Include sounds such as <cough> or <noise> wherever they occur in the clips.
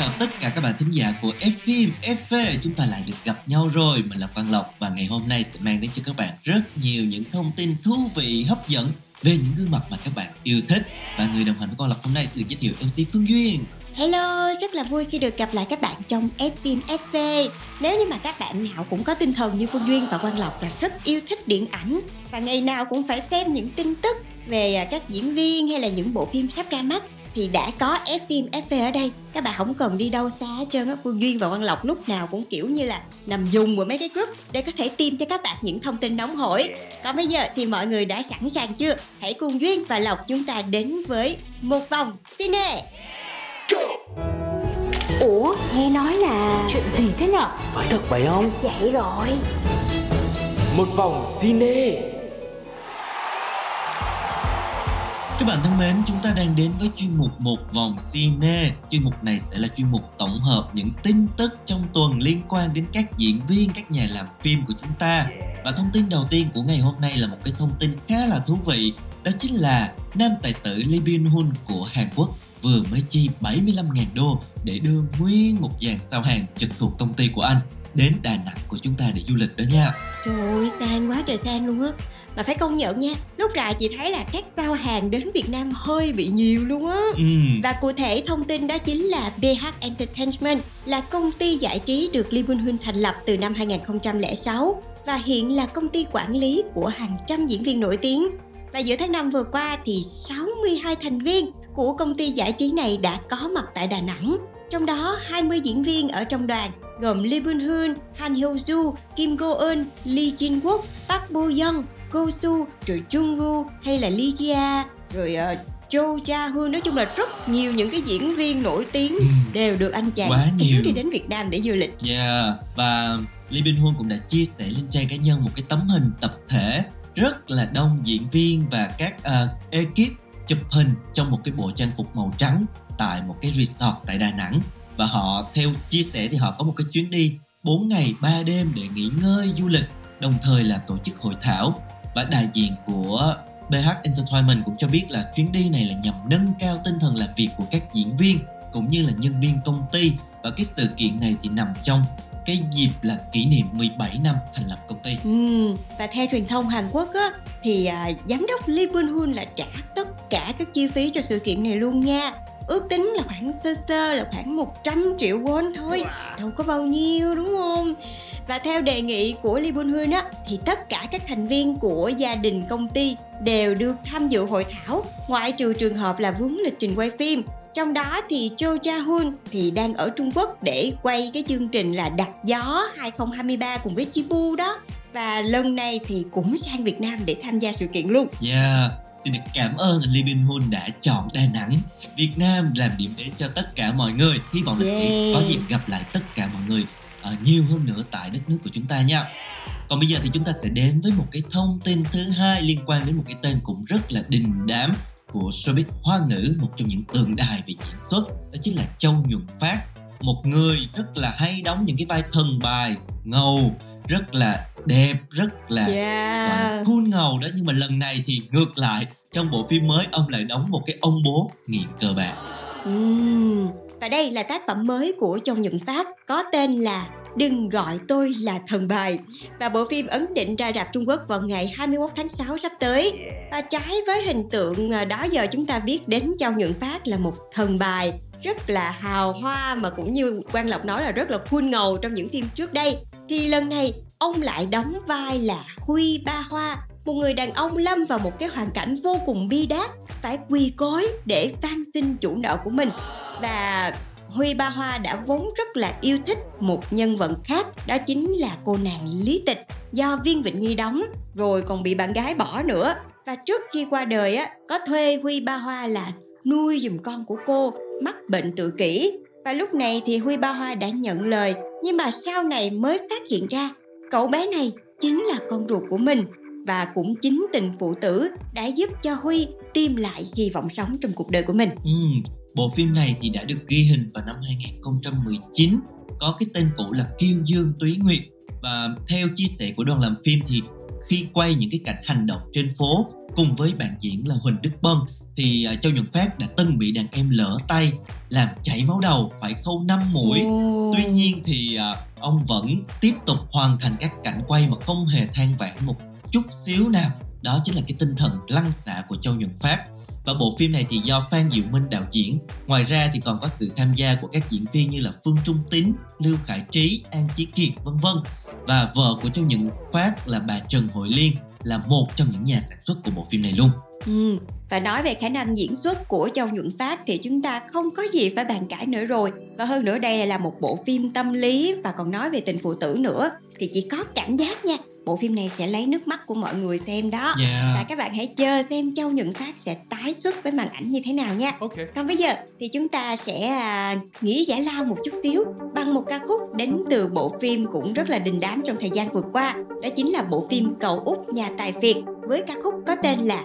chào tất cả các bạn thính giả của Fim FV Chúng ta lại được gặp nhau rồi. Mình là Quang Lộc và ngày hôm nay sẽ mang đến cho các bạn rất nhiều những thông tin thú vị, hấp dẫn về những gương mặt mà các bạn yêu thích. Và người đồng hành với Quang Lộc hôm nay sẽ được giới thiệu MC Phương Duyên. Hello, rất là vui khi được gặp lại các bạn trong Fim FV. Nếu như mà các bạn nào cũng có tinh thần như Phương Duyên và Quang Lộc là rất yêu thích điện ảnh và ngày nào cũng phải xem những tin tức về à, các diễn viên hay là những bộ phim sắp ra mắt thì đã có F phim FV ở đây. Các bạn không cần đi đâu xa hết trơn á. Phương Duyên và Quang Lộc lúc nào cũng kiểu như là nằm dùng vào mấy cái group để có thể tìm cho các bạn những thông tin nóng hổi. Còn bây giờ thì mọi người đã sẵn sàng chưa? Hãy cùng Duyên và Lộc chúng ta đến với một vòng cine. Ủa, nghe nói là Chuyện gì thế nhở? Phải thật vậy không? vậy rồi Một vòng cine Các bạn thân mến, chúng ta đang đến với chuyên mục Một Vòng Cine. Chuyên mục này sẽ là chuyên mục tổng hợp những tin tức trong tuần liên quan đến các diễn viên, các nhà làm phim của chúng ta. Và thông tin đầu tiên của ngày hôm nay là một cái thông tin khá là thú vị Đó chính là nam tài tử Lee Byung Hun của Hàn Quốc vừa mới chi 75.000 đô để đưa nguyên một dàn sao hàng trực thuộc công ty của anh đến Đà Nẵng của chúng ta để du lịch đó nha Trời ơi, sang quá trời sang luôn á Mà phải công nhận nha Lúc ra chị thấy là các sao hàng đến Việt Nam hơi bị nhiều luôn á Ừm, Và cụ thể thông tin đó chính là BH Entertainment là công ty giải trí được Lee Byung Hun thành lập từ năm 2006 và hiện là công ty quản lý của hàng trăm diễn viên nổi tiếng. Và giữa tháng 5 vừa qua thì 62 thành viên của công ty giải trí này đã có mặt tại Đà Nẵng. Trong đó 20 diễn viên ở trong đoàn gồm Lee Byung Hun, Han Hyo Joo, Kim Go Eun, Lee Jin Wook, Park Bo Young, Go Soo, rồi Jung Woo hay là Lee Jia, rồi uh, Jo Ja Hoon nói chung là rất nhiều những cái diễn viên nổi tiếng ừm. đều được anh chàng Quá nhiều. đi đến Việt Nam để du lịch. Yeah, và Lee Bin Hun cũng đã chia sẻ lên trang cá nhân một cái tấm hình tập thể rất là đông diễn viên và các uh, ekip chụp hình trong một cái bộ trang phục màu trắng tại một cái resort tại Đà Nẵng và họ theo chia sẻ thì họ có một cái chuyến đi 4 ngày 3 đêm để nghỉ ngơi du lịch đồng thời là tổ chức hội thảo và đại diện của BH Entertainment cũng cho biết là chuyến đi này là nhằm nâng cao tinh thần làm việc của các diễn viên cũng như là nhân viên công ty và cái sự kiện này thì nằm trong cái dịp là kỷ niệm 17 năm thành lập công ty. Ừ, và theo truyền thông Hàn Quốc á thì à, giám đốc Lee Byung Hun là trả tất cả các chi phí cho sự kiện này luôn nha. Ước tính là khoảng sơ sơ là khoảng 100 triệu won thôi, đâu có bao nhiêu đúng không? Và theo đề nghị của Lee Byung Hun á thì tất cả các thành viên của gia đình công ty đều được tham dự hội thảo ngoại trừ trường hợp là vướng lịch trình quay phim trong đó thì Cho Ja Hun thì đang ở Trung Quốc để quay cái chương trình là Đặt Gió 2023 cùng với Chibu đó. Và lần này thì cũng sang Việt Nam để tham gia sự kiện luôn. Yeah, xin được cảm ơn anh Lee Bin Hun đã chọn Đà Nẵng, Việt Nam làm điểm đến cho tất cả mọi người. Hy vọng là sẽ Yeah. có dịp gặp lại tất cả mọi người ờ, nhiều hơn nữa tại đất nước của chúng ta nha. Còn bây giờ thì chúng ta sẽ đến với một cái thông tin thứ hai liên quan đến một cái tên cũng rất là đình đám của showbiz hoa ngữ, một trong những tượng đài về diễn xuất, đó chính là Châu Nhuận Phát. Một người rất là hay đóng những cái vai thần bài, ngầu, rất là đẹp, rất là gọi là Yeah. cool ngầu đó nhưng mà lần này thì ngược lại trong bộ phim mới ông lại đóng một cái ông bố nghiện cờ bạc Ừm. Và đây là tác phẩm mới của Châu Nhuận Phát có tên là Đừng gọi tôi là thần bài Và bộ phim ấn định ra rạp Trung Quốc vào ngày 21 tháng 6 sắp tới Và trái với hình tượng à, đó giờ chúng ta biết đến Châu Nhuận Phát là một thần bài rất là hào hoa mà cũng như Quang Lộc nói là rất là cool ngầu trong những phim trước đây thì lần này ông lại đóng vai là Huy Ba Hoa, một người đàn ông lâm vào một cái hoàn cảnh vô cùng bi đát, phải quỳ cối để van xin chủ nợ của mình. Và Huy Ba Hoa đã vốn rất là yêu thích một nhân vật khác, đó chính là cô nàng Lý Tịch, do Viên Vịnh Nghi đóng, rồi còn bị bạn gái bỏ nữa. Và trước khi qua đời á, có thuê Huy Ba Hoa là nuôi giùm con của cô, mắc bệnh tự kỷ. Và lúc này thì Huy Ba Hoa đã nhận lời, nhưng mà sau này mới phát hiện ra cậu bé này chính là con ruột của mình và cũng chính tình phụ tử đã giúp cho Huy tìm lại hy vọng sống trong cuộc đời của mình. Ừ, bộ phim này thì đã được ghi hình vào năm 2019 có cái tên cũ là Kiêu Dương Túy Nguyệt và theo chia sẻ của đoàn làm phim thì khi quay những cái cảnh hành động trên phố cùng với bạn diễn là Huỳnh Đức Bân thì uh, Châu Nhuận Phát đã từng bị đàn em lỡ tay làm chảy máu đầu phải khâu 5 mũi. Ồ. tuy nhiên thì uh, ông vẫn tiếp tục hoàn thành các cảnh quay mà không hề than vãn một chút xíu nào. Đó chính là cái tinh thần lăn xả của Châu Nhuận Phát. Và bộ phim này thì do Phan Diệu Minh đạo diễn. Ngoài ra thì còn có sự tham gia của các diễn viên như là Phương Trung Tín, Lưu Khải Trí, An Chí Kiệt vân vân. Và vợ của Châu Nhuận Phát là bà Trần Hội Liên là một trong những nhà sản xuất của bộ phim này luôn. Ừ. Và nói về khả năng diễn xuất của Châu Nhuận Phát thì chúng ta không có gì phải bàn cãi nữa rồi. Và hơn nữa đây là một bộ phim tâm lý và còn nói về tình phụ tử nữa thì chỉ có cảm giác nha. Bộ phim này sẽ lấy nước mắt của mọi người xem đó. Và yeah. các bạn hãy chờ xem Châu Nhuận Phát sẽ tái xuất với màn ảnh như thế nào nha. Okay. Còn bây giờ thì chúng ta sẽ à, nghỉ giải lao một chút xíu bằng một ca khúc đến từ bộ phim cũng rất là đình đám trong thời gian vừa qua. Đó chính là bộ phim Cậu út nhà tài Việt với ca khúc có tên là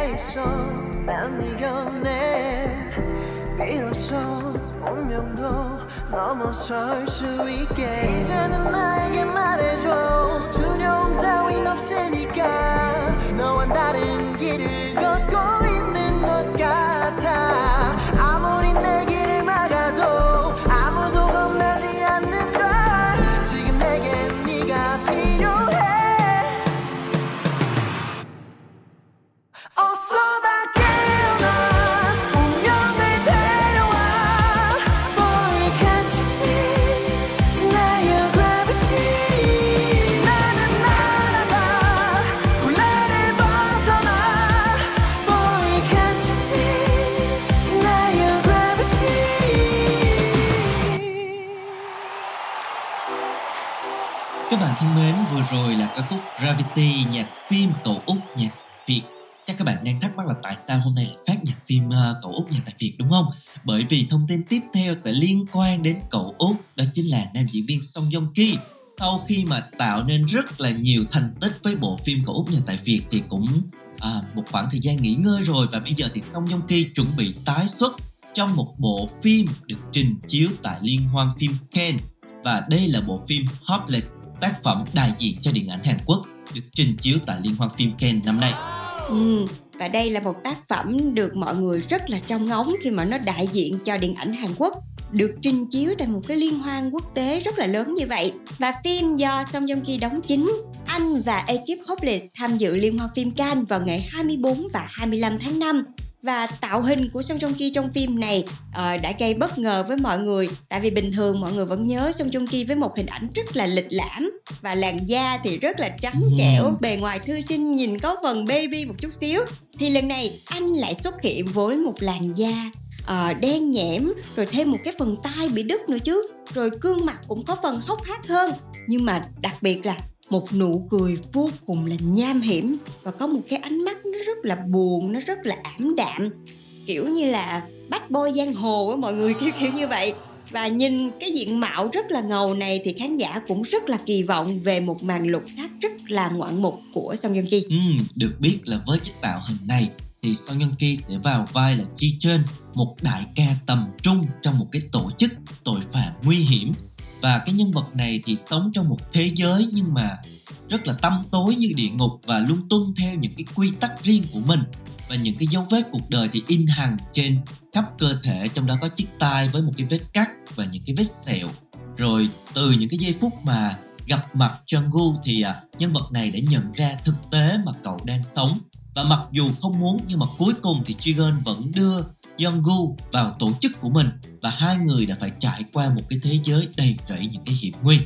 가 있어. 난네 곁에 비로소 운명도 넘어설 수 있게. 이제는 나에게 말해줘. 두려움 따윈 없으니까 너와 다른 길을 걷 Gravity nhạc phim Cậu Út nhạc Việt. Chắc các bạn đang thắc mắc là tại sao hôm nay lại phát nhạc phim uh, Cậu Út nhạc tại Việt đúng không? Bởi vì thông tin tiếp theo sẽ liên quan đến Cậu Út, đó chính là nam diễn viên Song Joong Ki. Sau khi mà tạo nên rất là nhiều thành tích với bộ phim Cậu Út nhạc tại Việt thì cũng à, một khoảng thời gian nghỉ ngơi rồi và bây giờ thì Song Joong Ki chuẩn bị tái xuất trong một bộ phim được trình chiếu tại Liên hoan phim Cannes và đây là bộ phim Hopeless tác phẩm đại diện cho điện ảnh Hàn Quốc được trình chiếu tại Liên hoan phim Cannes năm nay. Ừ, và đây là một tác phẩm được mọi người rất là trông ngóng khi mà nó đại diện cho điện ảnh Hàn Quốc được trình chiếu tại một cái liên hoan quốc tế rất là lớn như vậy và phim do Song Joong Ki đóng chính anh và ekip Hopeless tham dự liên hoan phim Cannes vào ngày 24 và 25 tháng 5 và tạo hình của Song Joong Ki trong phim này ờ, đã gây bất ngờ với mọi người. Tại vì bình thường mọi người vẫn nhớ Song Joong Ki với một hình ảnh rất là lịch lãm và làn da thì rất là trắng Ừm. trẻo. Bề ngoài thư sinh nhìn có phần baby một chút xíu. Thì lần này anh lại xuất hiện với một làn da ờ, đen nhẽm rồi thêm một cái phần tai bị đứt nữa chứ. Rồi gương mặt cũng có phần hốc hác hơn. Nhưng mà đặc biệt là một nụ cười vô cùng là nham hiểm và có một cái ánh mắt rất là buồn nó rất là ảm đạm. Kiểu như là bách boy giang hồ á mọi người kiểu kiểu như vậy. Và nhìn cái diện mạo rất là ngầu này thì khán giả cũng rất là kỳ vọng về một màn lột xác rất là ngoạn mục của Song Joong Ki. Ừ, được biết là với cái tạo hình này thì Song Joong Ki sẽ vào vai là Chi Trên, một đại ca tầm trung trong một cái tổ chức tội phạm nguy hiểm. Và cái nhân vật này thì sống trong một thế giới nhưng mà rất là tăm tối như địa ngục và luôn tuân theo những cái quy tắc riêng của mình. Và những cái dấu vết cuộc đời thì in hằn trên khắp cơ thể trong đó có chiếc tai với một cái vết cắt và những cái vết sẹo. Rồi từ những cái giây phút mà gặp mặt Jungwoo thì à, nhân vật này đã nhận ra thực tế mà cậu đang sống. Và mặc dù không muốn nhưng mà cuối cùng thì Jigen vẫn đưa Jungwoo vào tổ chức của mình. Và hai người đã phải trải qua một cái thế giới đầy rẫy những cái hiểm nguy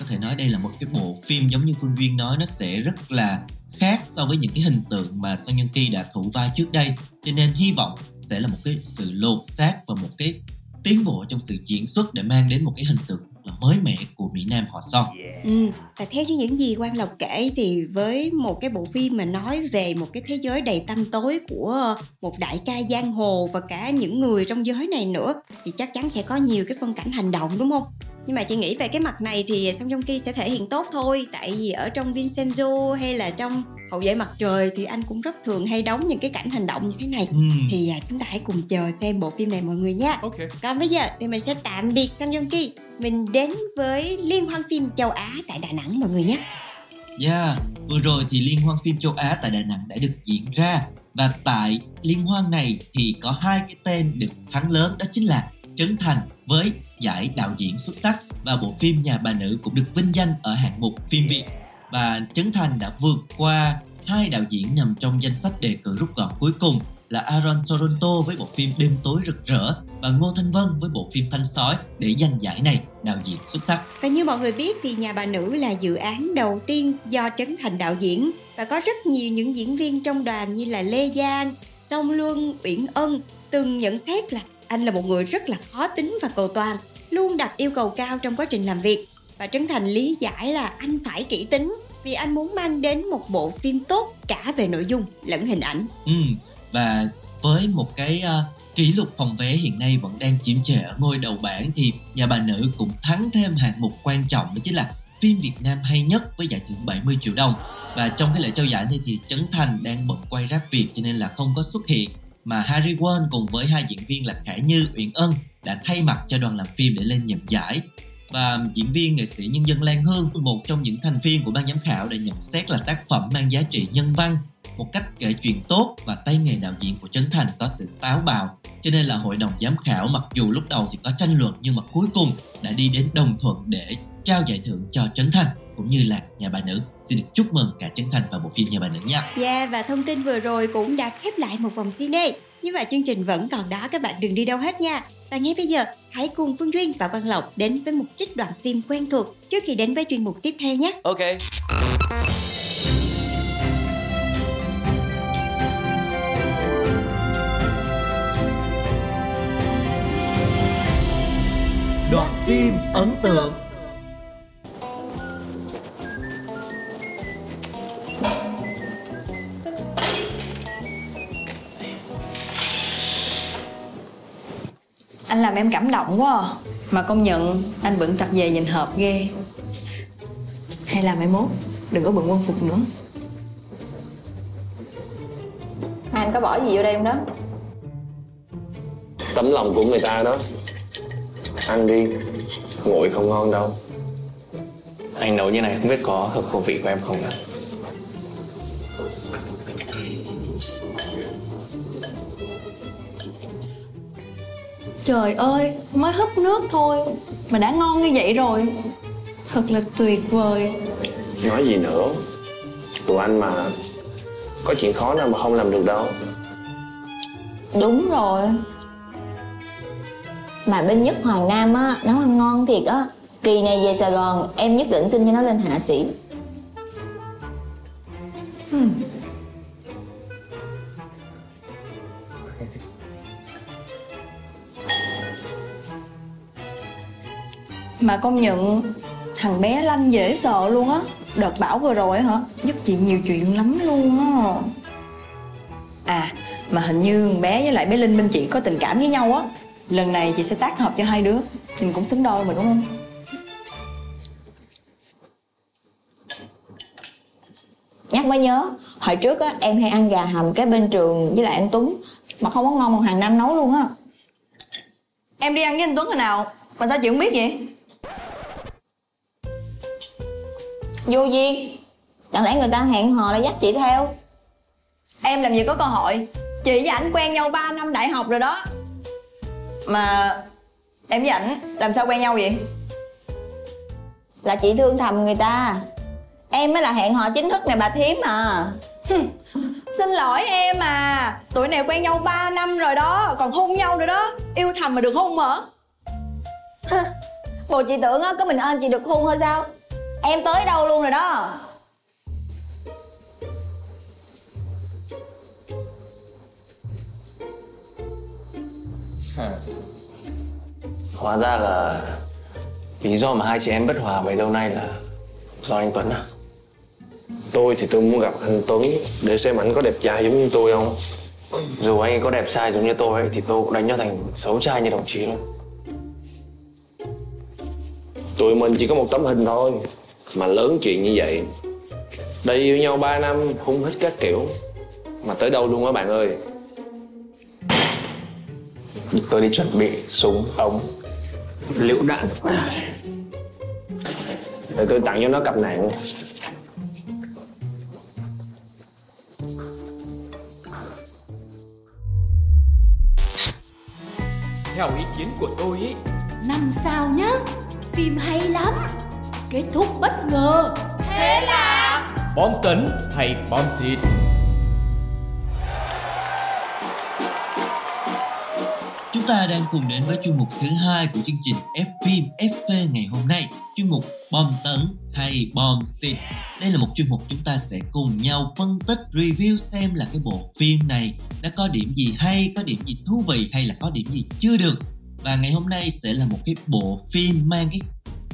có thể nói đây là một cái bộ phim giống như Phương Duyên nói nó sẽ rất là khác so với những cái hình tượng mà Song Joong Ki đã thủ vai trước đây. Cho nên hy vọng sẽ là một cái sự lột xác và một cái tiến bộ trong sự diễn xuất để mang đến một cái hình tượng là mới mẻ của Mỹ Nam họ Son. Ừ, và theo như những gì Quang Lộc kể thì với một cái bộ phim mà nói về một cái thế giới đầy tăm tối của một đại ca giang hồ và cả những người trong giới này nữa thì chắc chắn sẽ có nhiều cái phân cảnh hành động đúng không? Nhưng mà chị nghĩ về cái mặt này thì Song Joong Ki sẽ thể hiện tốt thôi. Tại vì ở trong Vincenzo hay là trong Hậu vệ mặt trời thì anh cũng rất thường hay đóng những cái cảnh hành động như thế này. Ừm. Thì à, chúng ta hãy cùng chờ xem bộ phim này mọi người nha Okay. còn bây giờ thì mình sẽ tạm biệt Song Joong Ki. Mình đến với Liên hoan phim châu Á tại Đà Nẵng mọi người nhé. Yeah, vừa rồi thì Liên hoan phim châu Á tại Đà Nẵng đã được diễn ra. Và tại liên hoan này thì có hai cái tên được thắng lớn đó chính là Trấn Thành với giải đạo diễn xuất sắc và bộ phim Nhà bà nữ cũng được vinh danh ở hạng mục phim Việt và Trấn Thành đã vượt qua hai đạo diễn nằm trong danh sách đề cử rút gọn cuối cùng là Aaron Toronto với bộ phim Đêm tối rực rỡ và Ngô Thanh Vân với bộ phim Thanh sói để giành giải này đạo diễn xuất sắc. Và như mọi người biết thì Nhà bà nữ là dự án đầu tiên do Trấn Thành đạo diễn Và có rất nhiều những diễn viên trong đoàn như là Lê Giang, Song Luân, Uyển Ân Từng nhận xét là anh là một người rất là khó tính và cầu toàn Luôn đặt yêu cầu cao trong quá trình làm việc. Và Trấn Thành lý giải là anh phải kỹ tính Vì anh muốn mang đến một bộ phim tốt cả về nội dung lẫn hình ảnh. Ừ, và với một cái uh, kỷ lục phòng vé hiện nay vẫn đang chiếm trệ ở ngôi đầu bảng thì nhà bà nữ cũng thắng thêm hạng mục quan trọng đó chính là phim Việt Nam hay nhất với giải thưởng 70 triệu đồng. Và trong cái lễ trao giải này thì Trấn Thành đang bận quay rap Việt cho nên là không có xuất hiện mà Harry Won cùng với hai diễn viên là Khải Như, Uyển Ân đã thay mặt cho đoàn làm phim để lên nhận giải. Và diễn viên nghệ sĩ nhân dân Lan Hương một trong những thành viên của ban giám khảo đã nhận xét là tác phẩm mang giá trị nhân văn một cách kể chuyện tốt và tay nghề đạo diễn của Trấn Thành có sự táo bạo. Cho nên là hội đồng giám khảo mặc dù lúc đầu thì có tranh luận nhưng mà cuối cùng đã đi đến đồng thuận để trao giải thưởng cho Trấn Thành cũng như là nhà bà nữ xin được chúc mừng cả Trấn Thành và bộ phim nhà bà nữ nha Yeah, và thông tin vừa rồi cũng đã khép lại một vòng cine. Nhưng mà chương trình vẫn còn đó các bạn đừng đi đâu hết nha. Và ngay bây giờ, hãy cùng Phương Duyên và Quang Lộc đến với một trích đoạn phim quen thuộc trước khi đến với chuyên mục tiếp theo nhé. Okay. Đoạn phim ấn tượng Anh làm em cảm động quá à. Mà công nhận anh bận tập về nhìn hợp ghê. Hay là mai mốt Đừng có bận quân phục nữa. Hai anh có bỏ gì vô đây không đó? Tấm lòng của người ta đó. Ăn đi nguội không ngon đâu. Anh nấu như này không biết có hợp khẩu vị của em không ạ? Trời ơi, mới húp nước thôi. Mà đã ngon như vậy rồi. Thật là tuyệt vời. Nói gì nữa? Tụi anh mà Có chuyện khó nào mà không làm được đâu. Đúng rồi. Mà bên nhất Hoàng Nam á Nấu ăn ngon thiệt á. Kỳ này về Sài Gòn Em nhất định xin cho nó lên hạ sĩ Mà công nhận Thằng bé lanh dễ sợ luôn á. Đợt bão vừa rồi hả? Giúp chị nhiều chuyện lắm luôn á. À mà hình như bé với lại bé Linh bên chị có tình cảm với nhau á. Lần này chị sẽ tác hợp cho hai đứa. Nhìn cũng xứng đôi mà đúng không? Nhắc mới nhớ Hồi trước á em hay ăn gà hầm cái bên trường Với lại anh Tuấn. Mà không có ngon bằng hàng năm nấu luôn á. Em đi ăn với anh Tuấn hồi nào? Mà sao chị không biết vậy Vô duyên. Chẳng lẽ người ta hẹn hò lại dắt chị theo? Em làm gì có cơ hội? Chị và ảnh quen nhau 3 năm đại học rồi đó. Mà em với ảnh làm sao quen nhau vậy? Là chị thương thầm người ta. Em mới là hẹn hò chính thức này bà thím à. Xin lỗi em à. Tụi này quen nhau 3 năm rồi đó Còn hôn nhau nữa đó. Yêu thầm mà được hôn hả? Bộ chị tưởng á có mình ơn chị được hôn thôi sao Em tới đâu luôn rồi đó? Hóa ra là Lý do mà hai chị em bất hòa bấy lâu nay là Do anh Tuấn à? Tôi thì tôi muốn gặp anh Tuấn để xem ảnh có đẹp trai giống như tôi không. Dù anh ấy có đẹp trai giống như tôi ấy, Thì tôi cũng đánh cho thành xấu trai như đồng chí luôn. Tụi mình chỉ có một tấm hình thôi mà lớn chuyện như vậy. Đây yêu nhau 3 năm hung hít các kiểu mà tới đâu luôn á bạn ơi. Tôi đi chuẩn bị súng, ống Lựu đạn Để tôi tặng cho nó cặp nạn. Theo ý kiến của tôi ý Năm sao nhá Phim hay lắm Kết thúc bất ngờ Thế là Bom tấn hay bom xịt Chúng ta đang cùng đến với chuyên mục thứ hai của chương trình F phim FV ngày hôm nay, chuyên mục bom tấn hay bom xịt. Đây là một chuyên mục chúng ta sẽ cùng nhau phân tích review xem là cái bộ phim này đã có điểm gì hay, có điểm gì thú vị hay là có điểm gì chưa được. Và ngày hôm nay sẽ là một cái bộ phim mang cái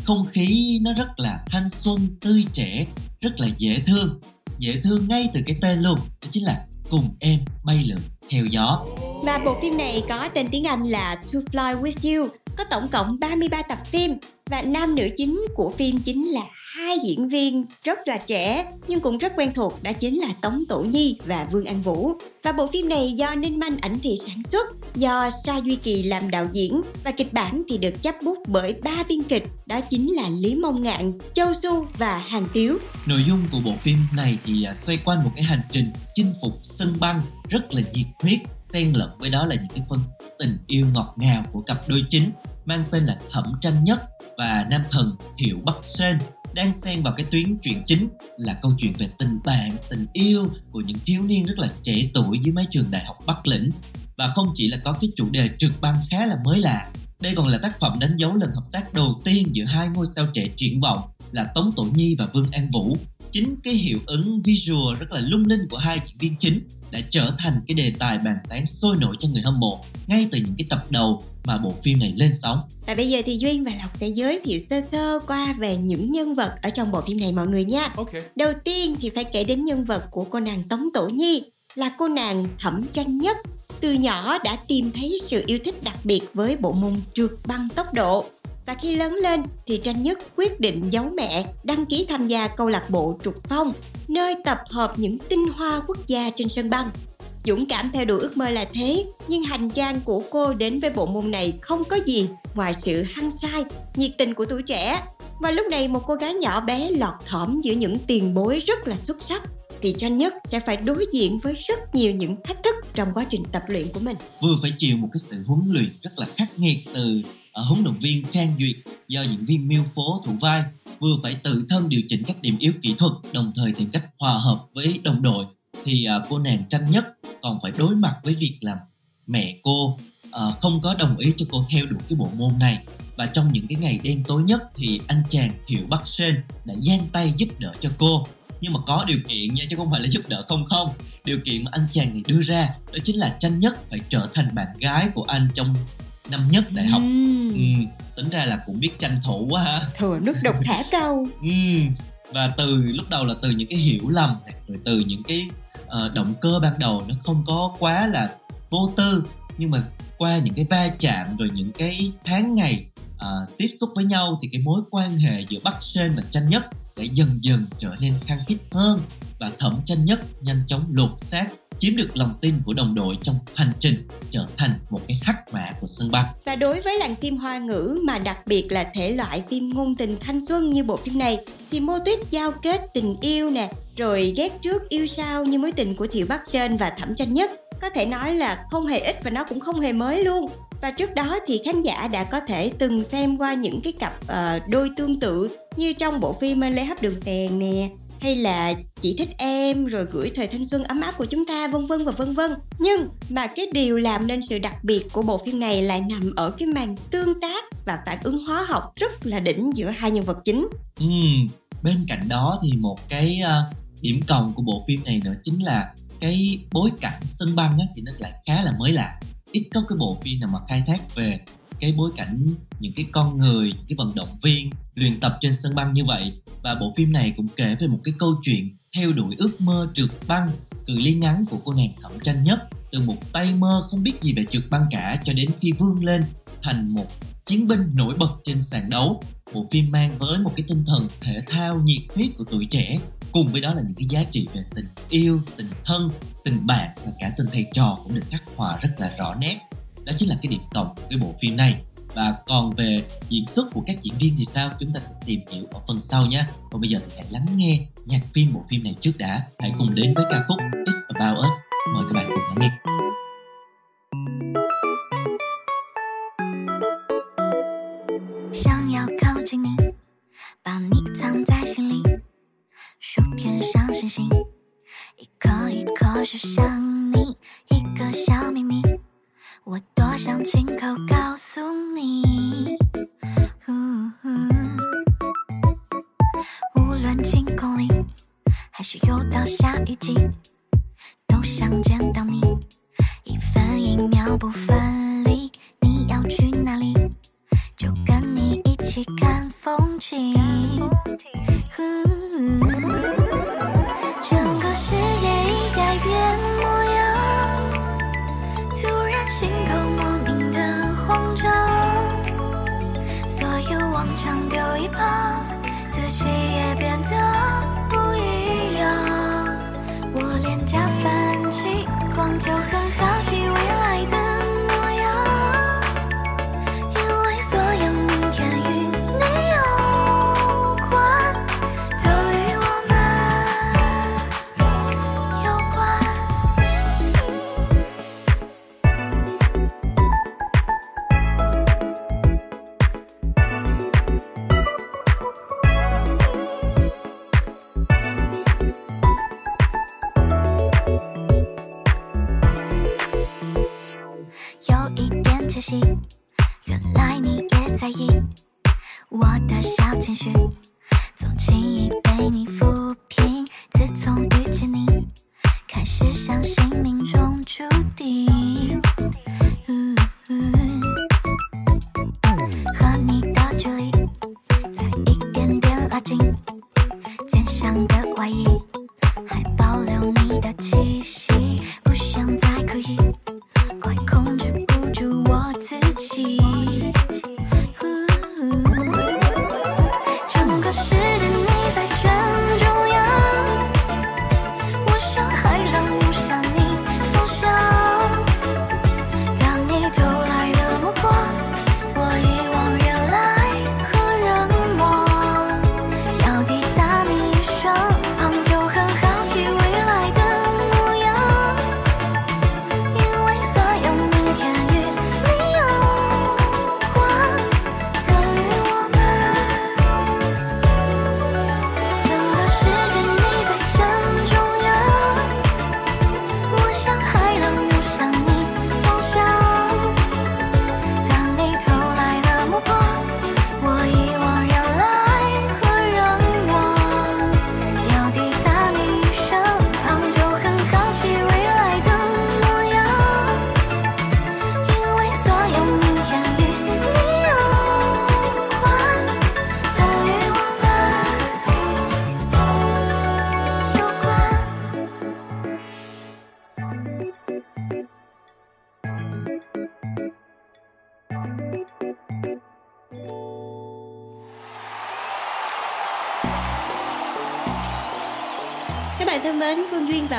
không khí nó rất là thanh xuân, tươi trẻ, rất là dễ thương. Dễ thương ngay từ cái tên luôn, đó chính là Cùng em bay lượn theo gió. Và bộ phim này có tên tiếng Anh là To Fly With You, có tổng cộng 33 tập phim và nam nữ chính của phim chính là hai diễn viên rất là trẻ nhưng cũng rất quen thuộc đó chính là Tống Tổ Nhi và Vương An Vũ. Và bộ phim này do Ninh Manh ảnh thị sản xuất, do Sa Duy Kỳ làm đạo diễn và kịch bản thì được chấp bút bởi ba biên kịch đó chính là Lý Mông Ngạn, Châu Su và Hàng Tiếu. Nội dung của bộ phim này thì à, xoay quanh một cái hành trình chinh phục sân băng rất là nhiệt huyết, xen lẫn với đó là những cái phân tình yêu ngọt ngào của cặp đôi chính mang tên là Thẩm Tranh Nhất và nam thần Thiệu Bắc Sên đang xen vào cái tuyến truyện chính là câu chuyện về tình bạn, tình yêu của những thiếu niên rất là trẻ tuổi dưới mái trường đại học Bắc Lĩnh. Và không chỉ là có cái chủ đề trực băng khá là mới lạ đây còn là tác phẩm đánh dấu lần hợp tác đầu tiên giữa hai ngôi sao trẻ triển vọng là Tống Tổ Nhi và Vương An Vũ chính cái hiệu ứng visual rất là lung linh của hai diễn viên chính đã trở thành cái đề tài bàn tán sôi nổi cho người hâm mộ ngay từ những cái tập đầu mà bộ phim này lên sóng Và bây giờ thì Duyên và Lộc sẽ giới thiệu sơ sơ qua về những nhân vật ở trong bộ phim này mọi người nha. Ok Đầu tiên thì phải kể đến nhân vật của cô nàng Tống Tổ Nhi là cô nàng thẩm tranh nhất. Từ nhỏ đã tìm thấy sự yêu thích đặc biệt với bộ môn trượt băng tốc độ. Và khi lớn lên thì Tranh Nhất quyết định giấu mẹ đăng ký tham gia câu lạc bộ trục phong, nơi tập hợp những tinh hoa quốc gia trên sân băng. Dũng cảm theo đuổi ước mơ là thế, nhưng hành trang của cô đến với bộ môn này không có gì ngoài sự hăng say, nhiệt tình của tuổi trẻ. Và lúc này một cô gái nhỏ bé lọt thỏm giữa những tiền bối rất là xuất sắc thì Tranh Nhất sẽ phải đối diện với rất nhiều những thách thức trong quá trình tập luyện của mình. vừa phải chịu một cái sự huấn luyện rất là khắc nghiệt từ huấn luyện viên Trang Duyệt do diễn viên Miêu Phố thủ vai, vừa phải tự thân điều chỉnh các điểm yếu kỹ thuật, đồng thời tìm cách hòa hợp với đồng đội, thì à, cô nàng tranh nhất còn phải đối mặt với việc là mẹ cô à, không có đồng ý cho cô theo đuổi cái bộ môn này. Và trong những cái ngày đen tối nhất thì anh chàng Thiệu Bắc Sên đã giang tay giúp đỡ cho cô. Nhưng mà có điều kiện nha, chứ không phải là giúp đỡ không không. Điều kiện mà anh chàng này đưa ra đó chính là tranh nhất phải trở thành bạn gái của anh trong năm nhất đại học Ừm, ừ, tính ra là cũng biết tranh thủ quá ha thừa nước đục thả câu. ừ. và từ lúc đầu là từ những cái hiểu lầm này, rồi từ những cái ờ, động cơ ban đầu nó không có quá là vô tư nhưng mà qua những cái va chạm rồi những cái tháng ngày ờ, tiếp xúc với nhau thì cái mối quan hệ giữa Bắc Sên và Tranh Nhất để dần dần trở nên khăng khít hơn và Thẩm Tranh Nhất nhanh chóng lột xác chiếm được lòng tin của đồng đội trong hành trình trở thành một cái hắc mã của sân băng Và đối với làng phim hoa ngữ mà đặc biệt là thể loại phim ngôn tình thanh xuân như bộ phim này thì mô tuyết giao kết tình yêu nè, rồi ghét trước yêu sau như mối tình của Thiệu Bắc trên và Thẩm Tranh Nhất có thể nói là không hề ít và nó cũng không hề mới luôn. Và trước đó thì khán giả đã có thể từng xem qua những cái cặp uh, đôi tương tự như trong bộ phim Lê Hấp Đường Tèn nè hay là chỉ thích em rồi gửi thời thanh xuân ấm áp của chúng ta vân vân và vân vân. Nhưng mà cái điều làm nên sự đặc biệt của bộ phim này lại nằm ở cái màn tương tác và phản ứng hóa học rất là đỉnh giữa hai nhân vật chính. Ừ, bên cạnh đó thì một cái ờ, điểm cộng của bộ phim này nữa chính là cái bối cảnh sân băng á, thì nó lại khá là mới lạ ít có cái bộ phim nào mà khai thác về cái bối cảnh những cái con người, những cái vận động viên luyện tập trên sân băng như vậy. Và bộ phim này cũng kể về một cái câu chuyện theo đuổi ước mơ trượt băng, cự ly ngắn của cô nàng thẩm tranh nhất, từ một tay mơ không biết gì về trượt băng cả cho đến khi vươn lên thành một chiến binh nổi bật trên sàn đấu. Bộ phim mang với một cái tinh thần thể thao nhiệt huyết của tuổi trẻ cùng với đó là những cái giá trị về tình yêu, tình thân, tình bạn và cả tình thầy trò cũng được khắc họa rất là rõ nét. Đó chính là cái điểm cộng của cái bộ phim này. Và còn về diễn xuất của các diễn viên thì sao? Chúng ta sẽ tìm hiểu ở phần sau nhé. Còn bây giờ thì hãy lắng nghe nhạc phim bộ phim này trước đã. Hãy cùng đến với ca khúc It's About Us. Mời các bạn cùng lắng nghe. 心，一颗一颗是想。touching.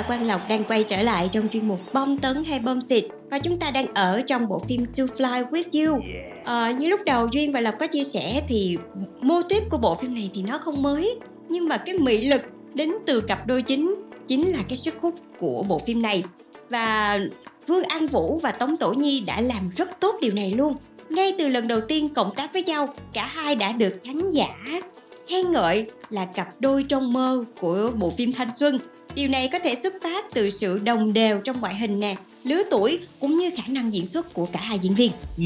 Quang Lộc đang quay trở lại trong chuyên mục bom tấn hay bom xịt và chúng ta đang ở trong bộ phim To Fly With You. Ờ, như lúc đầu Duyên và Lộc có chia sẻ thì mô típ của bộ phim này thì nó không mới nhưng mà cái mị lực đến từ cặp đôi chính chính là cái sức hút của bộ phim này và Vương An Vũ và Tống Tổ Nhi đã làm rất tốt điều này luôn. Ngay từ lần đầu tiên cộng tác với nhau, cả hai đã được khán giả khen ngợi là cặp đôi trong mơ của bộ phim thanh xuân. Điều này có thể xuất phát từ sự đồng đều trong ngoại hình nè, lứa tuổi cũng như khả năng diễn xuất của cả hai diễn viên. Ừ,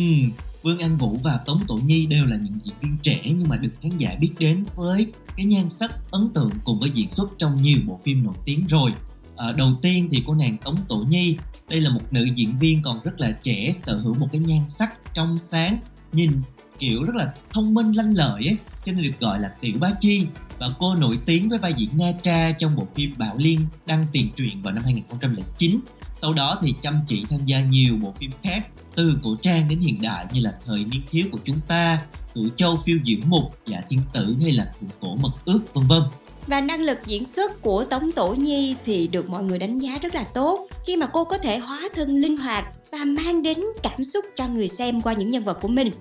Vương An Vũ và Tống Tổ Nhi đều là những diễn viên trẻ nhưng mà được khán giả biết đến với cái nhan sắc ấn tượng cùng với diễn xuất trong nhiều bộ phim nổi tiếng rồi. À, đầu tiên thì cô nàng Tống Tổ Nhi, đây là một nữ diễn viên còn rất là trẻ, sở hữu một cái nhan sắc trong sáng, nhìn kiểu rất là thông minh lanh lợi ấy, cho nên được gọi là tiểu bá chi và cô nổi tiếng với vai diễn Natra trong bộ phim Bảo Liên đăng tiền truyện vào năm 2009. Sau đó thì chăm chỉ tham gia nhiều bộ phim khác từ cổ trang đến hiện đại như là Thời niên thiếu của chúng ta, Cửu Châu phiêu diễm mục, Dạ Thiên Tử hay là Thượng Cổ Mật ước vân vân. Và năng lực diễn xuất của Tống Tổ Nhi thì được mọi người đánh giá rất là tốt khi mà cô có thể hóa thân linh hoạt và mang đến cảm xúc cho người xem qua những nhân vật của mình.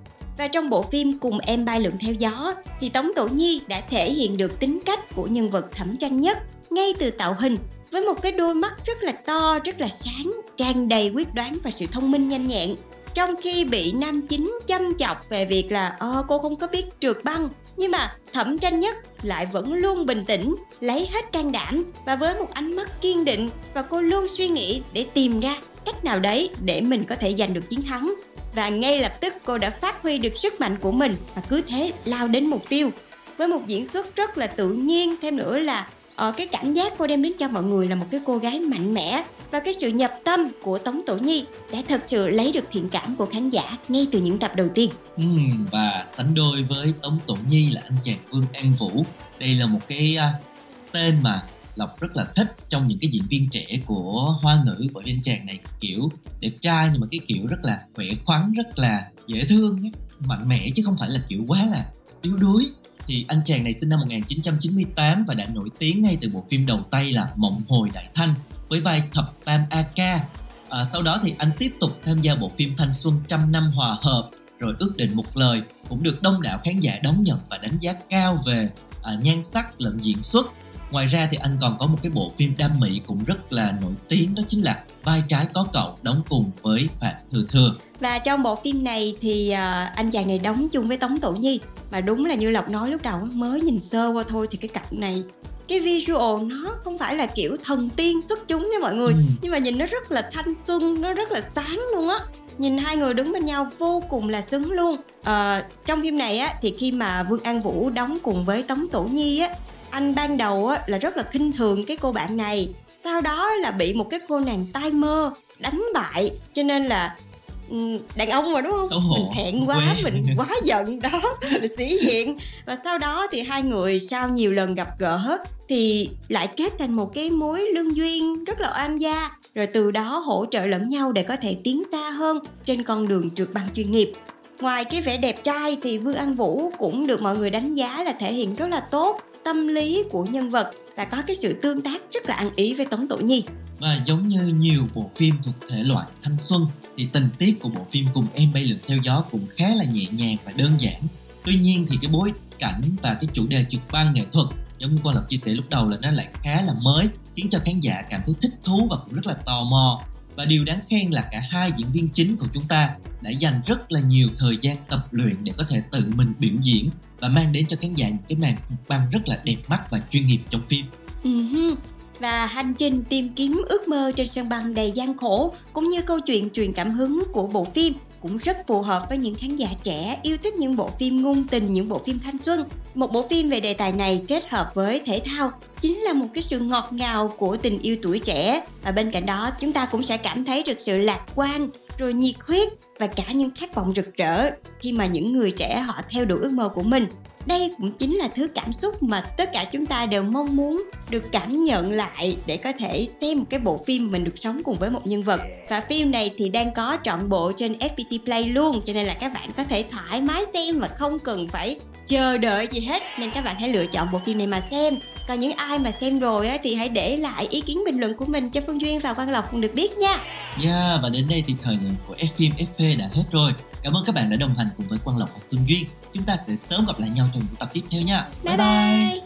Và trong bộ phim Cùng em bay lượn theo gió thì Tống Tổ Nhi đã thể hiện được tính cách của nhân vật thẩm tranh nhất ngay từ tạo hình với một cái đôi mắt rất là to, rất là sáng, tràn đầy quyết đoán và sự thông minh nhanh nhẹn. Trong khi bị nam chính chăm chọc về việc là ờ, cô không có biết trượt băng nhưng mà thẩm tranh nhất lại vẫn luôn bình tĩnh lấy hết can đảm và với một ánh mắt kiên định và cô luôn suy nghĩ để tìm ra cách nào đấy để mình có thể giành được chiến thắng và ngay lập tức cô đã phát huy được sức mạnh của mình và cứ thế lao đến mục tiêu với một diễn xuất rất là tự nhiên thêm nữa là ở cái cảm giác cô đem đến cho mọi người là một cái cô gái mạnh mẽ và cái sự nhập tâm của Tống Tổ Nhi đã thật sự lấy được thiện cảm của khán giả ngay từ những tập đầu tiên. Ừ, và sánh đôi với Tống Tổ Nhi là anh chàng Vương An Vũ. Đây là một cái uh, tên mà Lộc rất là thích trong những cái diễn viên trẻ của Hoa ngữ bởi vì anh chàng này kiểu đẹp trai nhưng mà cái kiểu rất là khỏe khoắn, rất là dễ thương, ấy, mạnh mẽ chứ không phải là kiểu quá là yếu đuối thì anh chàng này sinh năm 1998 và đã nổi tiếng ngay từ bộ phim đầu tay là Mộng Hồi Đại Thanh với vai thập tam AK. À, sau đó thì anh tiếp tục tham gia bộ phim Thanh Xuân Trăm Năm Hòa Hợp rồi ước định một lời cũng được đông đảo khán giả đón nhận và đánh giá cao về à, nhan sắc lẫn diễn xuất Ngoài ra thì anh còn có một cái bộ phim đam mỹ cũng rất là nổi tiếng đó chính là Vai trái có cậu đóng cùng với Phạm Thừa Thừa. Và trong bộ phim này thì uh, anh chàng này đóng chung với Tống Tổ Nhi mà đúng là như Lộc nói lúc đầu mới nhìn sơ qua thôi thì cái cặp này cái visual nó không phải là kiểu thần tiên xuất chúng nha mọi người ừ. nhưng mà nhìn nó rất là thanh xuân nó rất là sáng luôn á nhìn hai người đứng bên nhau vô cùng là xứng luôn à, trong phim này á thì khi mà vương an vũ đóng cùng với tống tổ nhi á anh ban đầu á, là rất là khinh thường cái cô bạn này. Sau đó là bị một cái cô nàng tai mơ đánh bại. Cho nên là đàn ông mà đúng không? Xấu hổ, mình thẹn quá quê. mình quá <laughs> giận đó. Mình sĩ diện. Và sau đó thì hai người sau nhiều lần gặp gỡ thì lại kết thành một cái mối lương duyên rất là oan gia. Rồi từ đó hỗ trợ lẫn nhau để có thể tiến xa hơn trên con đường trượt băng chuyên nghiệp. Ngoài cái vẻ đẹp trai thì vương an vũ cũng được mọi người đánh giá là thể hiện rất là tốt tâm lý của nhân vật và có cái sự tương tác rất là ăn ý với Tống Tổ Nhi. Và giống như nhiều bộ phim thuộc thể loại thanh xuân, thì tình tiết của bộ phim cùng em bay lượn theo gió cũng khá là nhẹ nhàng và đơn giản. Tuy nhiên thì cái bối cảnh và cái chủ đề trực quan nghệ thuật, giống như quan Lộc chia sẻ lúc đầu là nó lại khá là mới, khiến cho khán giả cảm thấy thích thú và cũng rất là tò mò và điều đáng khen là cả hai diễn viên chính của chúng ta đã dành rất là nhiều thời gian tập luyện để có thể tự mình biểu diễn và mang đến cho khán giả những cái màn băng rất là đẹp mắt và chuyên nghiệp trong phim. Uh-huh. Và hành trình tìm kiếm ước mơ trên sân băng đầy gian khổ cũng như câu chuyện truyền cảm hứng của bộ phim cũng rất phù hợp với những khán giả trẻ yêu thích những bộ phim ngôn tình, những bộ phim thanh xuân. Một bộ phim về đề tài này kết hợp với thể thao chính là một cái sự ngọt ngào của tình yêu tuổi trẻ và bên cạnh đó chúng ta cũng sẽ cảm thấy được sự lạc quan rồi nhiệt huyết và cả những khát vọng rực rỡ khi mà những người trẻ họ theo đuổi ước mơ của mình đây cũng chính là thứ cảm xúc mà tất cả chúng ta đều mong muốn được cảm nhận lại để có thể xem một cái bộ phim mình được sống cùng với một nhân vật. Và phim này thì đang có trọn bộ trên FPT Play luôn cho nên là các bạn có thể thoải mái xem mà không cần phải chờ đợi gì hết. Nên các bạn hãy lựa chọn bộ phim này mà xem. Còn những ai mà xem rồi á, thì hãy để lại ý kiến bình luận của mình cho Phương Duyên và Quang Lộc cùng được biết nha. Yeah, và đến đây thì thời lượng của F phim FV đã hết rồi. Cảm ơn các bạn đã đồng hành cùng với Quang Lộc và Tương Duyên. Chúng ta sẽ sớm gặp lại nhau trong những tập tiếp theo nha. bye bye, bye.